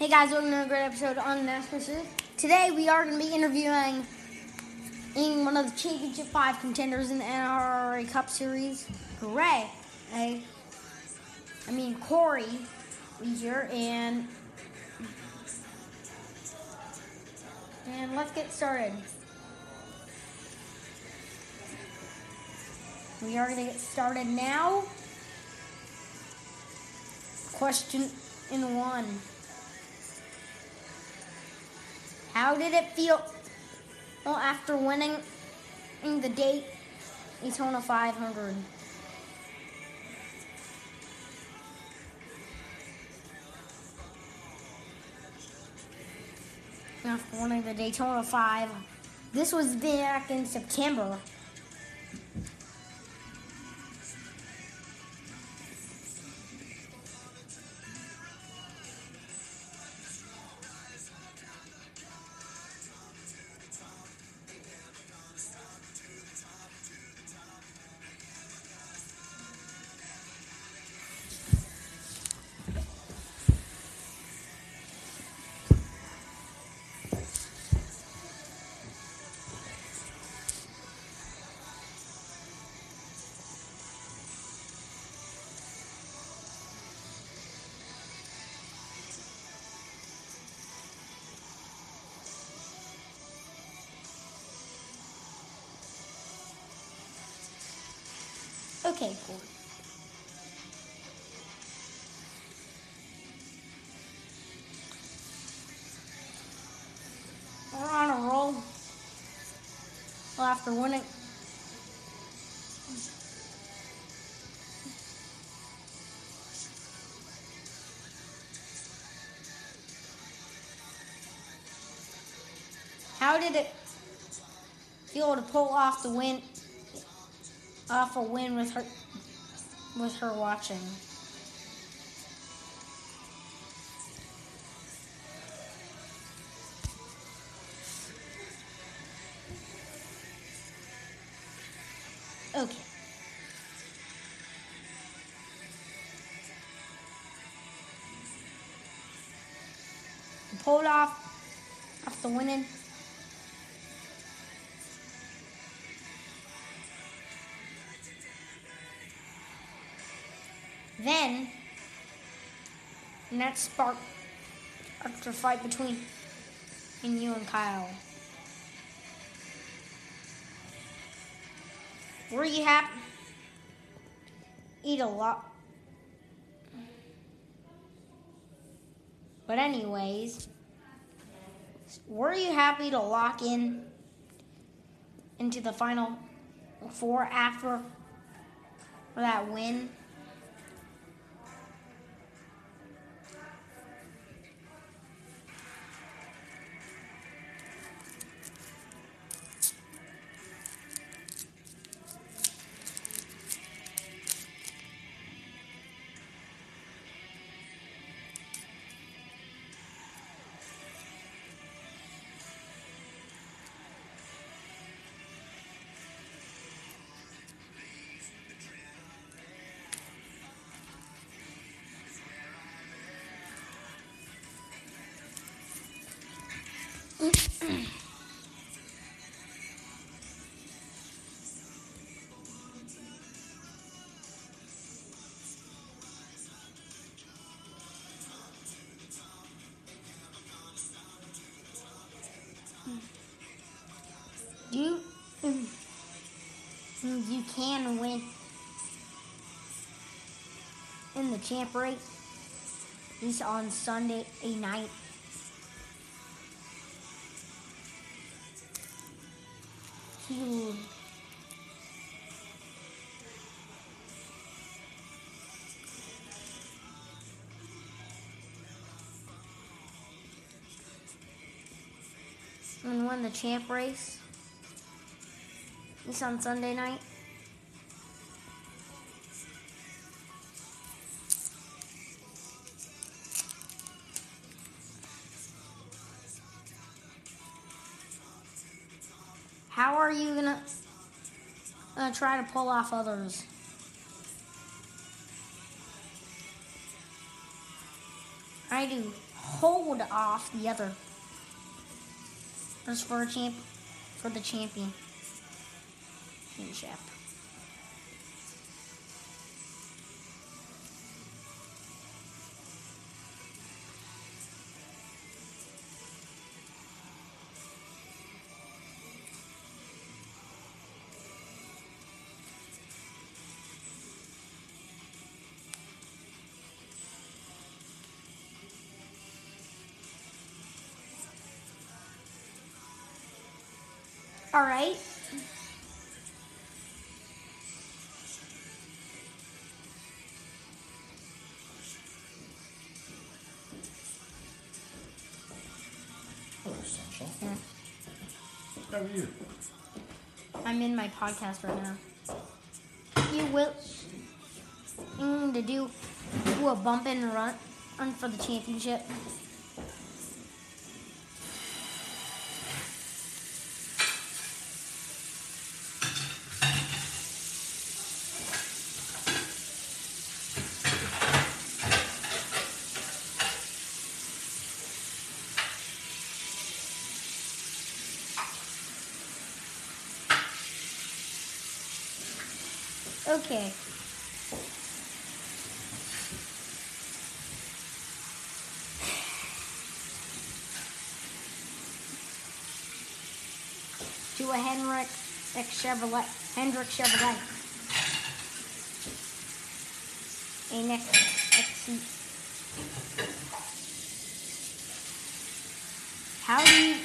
Hey guys, welcome to a great episode on NASCAR. Today we are going to be interviewing in one of the Championship 5 contenders in the NRA Cup Series, Hooray! I, I mean, Corey here, and, and let's get started. We are going to get started now. Question in one. How did it feel well, after winning in the date Daytona 500? After winning the Daytona 5, this was back in September. Okay, cool. We're on a roll. Well, after winning. How did it feel to pull off the win off a win with her with her watching. Okay. Pulled off off the winning Then, and that sparked a fight between and you and Kyle. Were you happy? Eat a lot. But anyways, were you happy to lock in into the final four after that win? You can win in the champ race. He's on Sunday a night. He and won the champ race. It's on Sunday night. How are you gonna uh, try to pull off others? I do hold off the other. Just for a champ, for the champion. All right. You? I'm in my podcast right now. You will to do do a bump and run, run for the championship. Okay. To a Henrik X Chevrolet. Hendrick Chevrolet. A next XC. How do you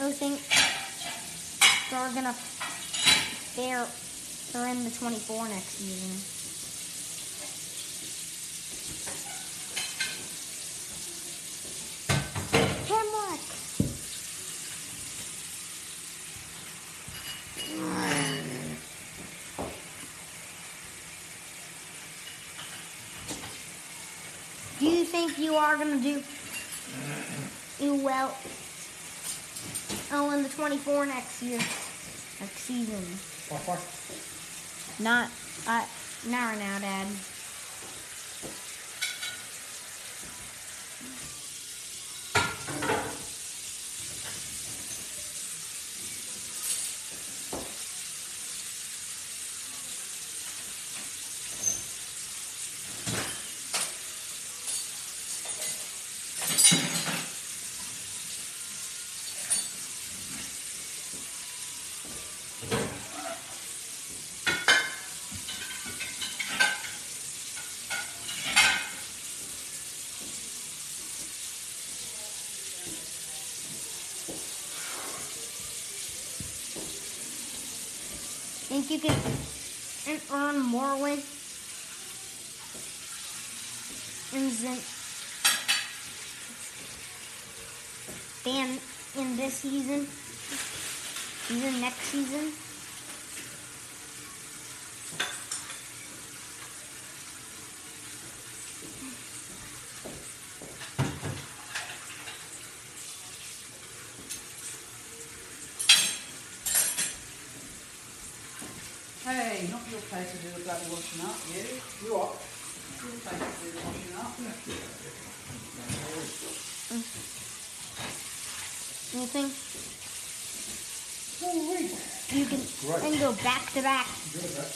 oh, you think they're gonna they're they're in the 24 next season. Do you think you are gonna do do well? Oh, in the 24 next year, next season. Papa? Not, uh, not right now, Dad. Think you can earn more wins than than in this season? Even next season? Hey, not your place to do the bloody washing up, you. You what? Your place to do the washing up. Mm. Mm. Anything? Oh. You can Great. and go back to back. Good at that.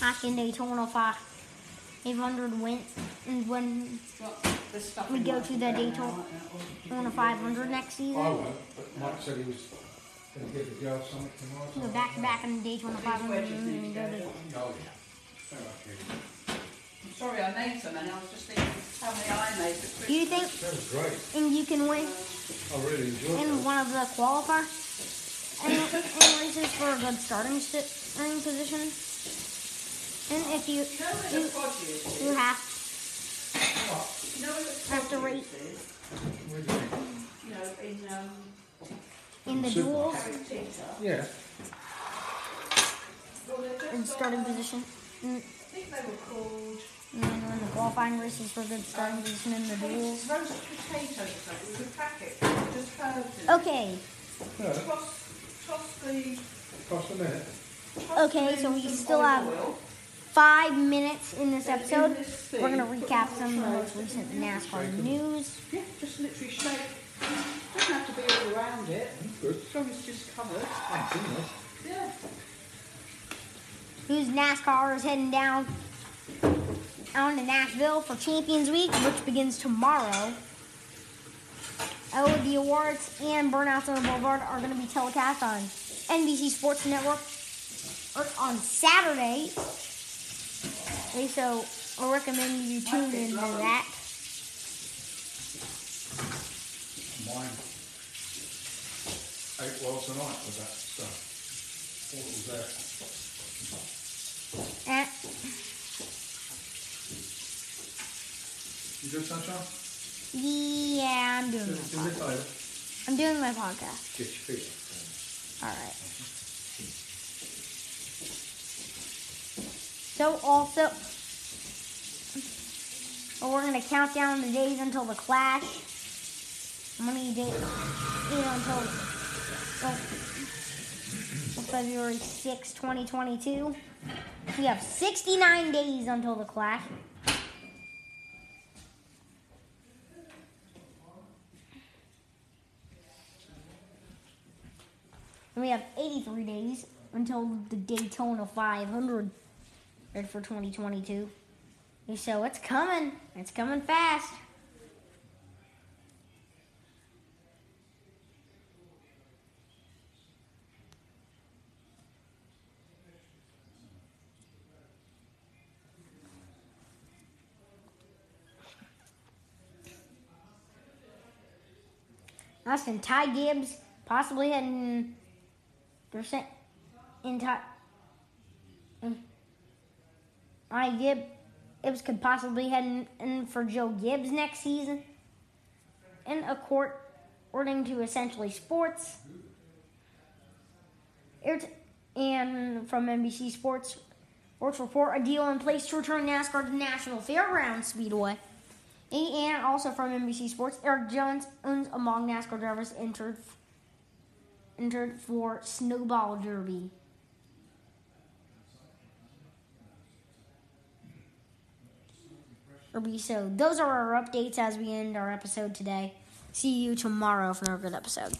Back in Daytona 500 win and when Got the stuff We go to the bag now, Daytona- right now. Daytona 500 next I season. won't, but Mike said he was going to give the girls something tomorrow. Go so- back to back in Daytona These 500 wedges and need to go go to down. Oh, yeah. Very lucky. I'm sorry I made so many. I was just thinking how many I made for Do you think That was great. and you can win I really enjoyed in that. one of the qualifiers? and, and races for a good starting st- starting position? And if you You know where you, the produce you is? have You know where the have to produce rate is? Where do you mean? You know, in um, in the Super. duels Yeah. Well, they're just in starting position. And, I think they were called and then in the qualifying races for good starting position in the duels. roast potatoes or something. It was a packet. Just herbs it. Okay, Yeah. Toss, toss the minute. Okay, so we still have- five minutes in this episode. We're gonna recap some of the most recent NASCAR news. Yeah, just literally shake. Doesn't have to be all around it. Good. As long as it's just covered. Thanks, isn't? Yeah. Who's NASCAR is heading down on to Nashville for Champions Week, which begins tomorrow. Oh, the awards and Burnouts on the Boulevard are going to be telecast on NBC Sports Network or on Saturday. Okay, so I recommend you tune in into that. Mine ate well tonight with that stuff. What was that? And eh. You good, Sunshine? yeah, I'm doing Do my podcast. I'm doing my podcast. Get your feet. All right. So also, well, we're gonna count down the days until the clash. How many days? You know, until well, February 6, 2022. We have 69 days until the clash. And we have 83 days until the Daytona 500 for 2022. So it's coming. It's coming fast. Austin Ty Gibbs possibly heading. They're sent in Ty. Mm. I Gibb, Gibbs could possibly head in, in for Joe Gibbs next season. And a court according to Essentially Sports, and from NBC Sports, Sports Report, a deal in place to return NASCAR to Nashville Fairgrounds Speedway. And also from NBC Sports, Erik Jones among NASCAR drivers entered entered for Snowball Derby. Derby. So those are our updates as we end our episode today. See you tomorrow for another good episode.